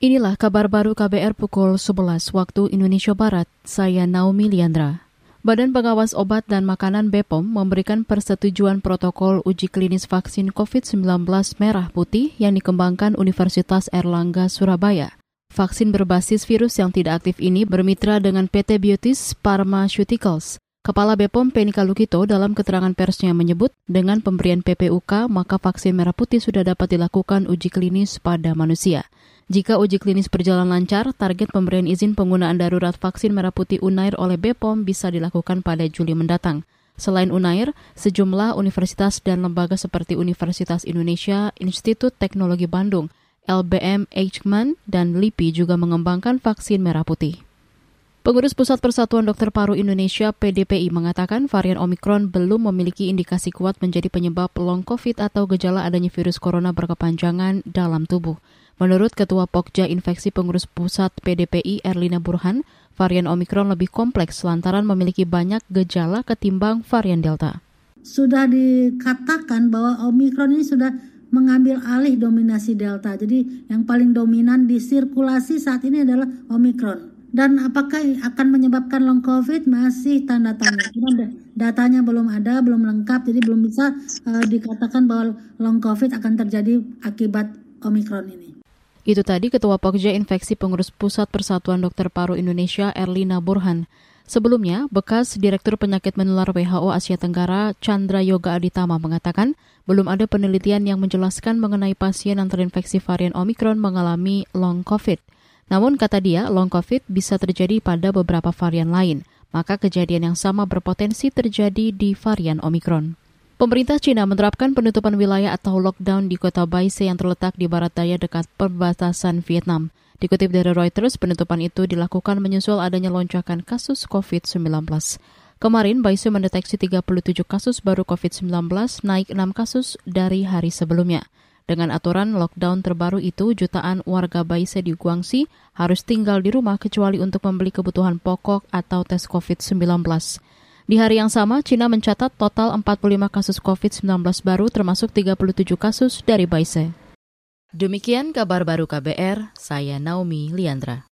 Inilah kabar baru KBR pukul 11 waktu Indonesia Barat. Saya Naomi Liandra. Badan Pengawas Obat dan Makanan BPOM memberikan persetujuan protokol uji klinis vaksin COVID-19 merah putih yang dikembangkan Universitas Erlangga Surabaya. Vaksin berbasis virus yang tidak aktif ini bermitra dengan PT Biotis Pharmaceuticals. Kepala BPOM Penny Kalukito dalam keterangan persnya menyebut dengan pemberian PPUK maka vaksin merah putih sudah dapat dilakukan uji klinis pada manusia. Jika uji klinis berjalan lancar, target pemberian izin penggunaan darurat vaksin merah putih Unair oleh BPOM bisa dilakukan pada Juli mendatang. Selain Unair, sejumlah universitas dan lembaga seperti Universitas Indonesia, Institut Teknologi Bandung, LBM Eichmann, dan LIPI juga mengembangkan vaksin merah putih. Pengurus Pusat Persatuan Dokter Paru Indonesia PDPI mengatakan varian Omikron belum memiliki indikasi kuat menjadi penyebab long COVID atau gejala adanya virus corona berkepanjangan dalam tubuh. Menurut Ketua Pokja Infeksi Pengurus Pusat PDPI Erlina Burhan, varian Omikron lebih kompleks lantaran memiliki banyak gejala ketimbang varian Delta. Sudah dikatakan bahwa Omikron ini sudah mengambil alih dominasi Delta. Jadi yang paling dominan di sirkulasi saat ini adalah Omikron dan apakah akan menyebabkan long covid masih tanda tanya datanya belum ada belum lengkap jadi belum bisa uh, dikatakan bahwa long covid akan terjadi akibat omikron ini itu tadi Ketua Pokja Infeksi Pengurus Pusat Persatuan Dokter Paru Indonesia Erlina Burhan. Sebelumnya, bekas Direktur Penyakit Menular WHO Asia Tenggara Chandra Yoga Aditama mengatakan belum ada penelitian yang menjelaskan mengenai pasien yang terinfeksi varian Omikron mengalami long COVID. Namun kata dia, long COVID bisa terjadi pada beberapa varian lain, maka kejadian yang sama berpotensi terjadi di varian Omikron. Pemerintah Cina menerapkan penutupan wilayah atau lockdown di kota Baise yang terletak di barat daya dekat perbatasan Vietnam. Dikutip dari Reuters, penutupan itu dilakukan menyusul adanya lonjakan kasus COVID-19. Kemarin, Baise mendeteksi 37 kasus baru COVID-19, naik 6 kasus dari hari sebelumnya. Dengan aturan lockdown terbaru itu, jutaan warga Baise di Guangxi harus tinggal di rumah kecuali untuk membeli kebutuhan pokok atau tes COVID-19. Di hari yang sama, Cina mencatat total 45 kasus COVID-19 baru termasuk 37 kasus dari Baise. Demikian kabar baru KBR, saya Naomi Liandra.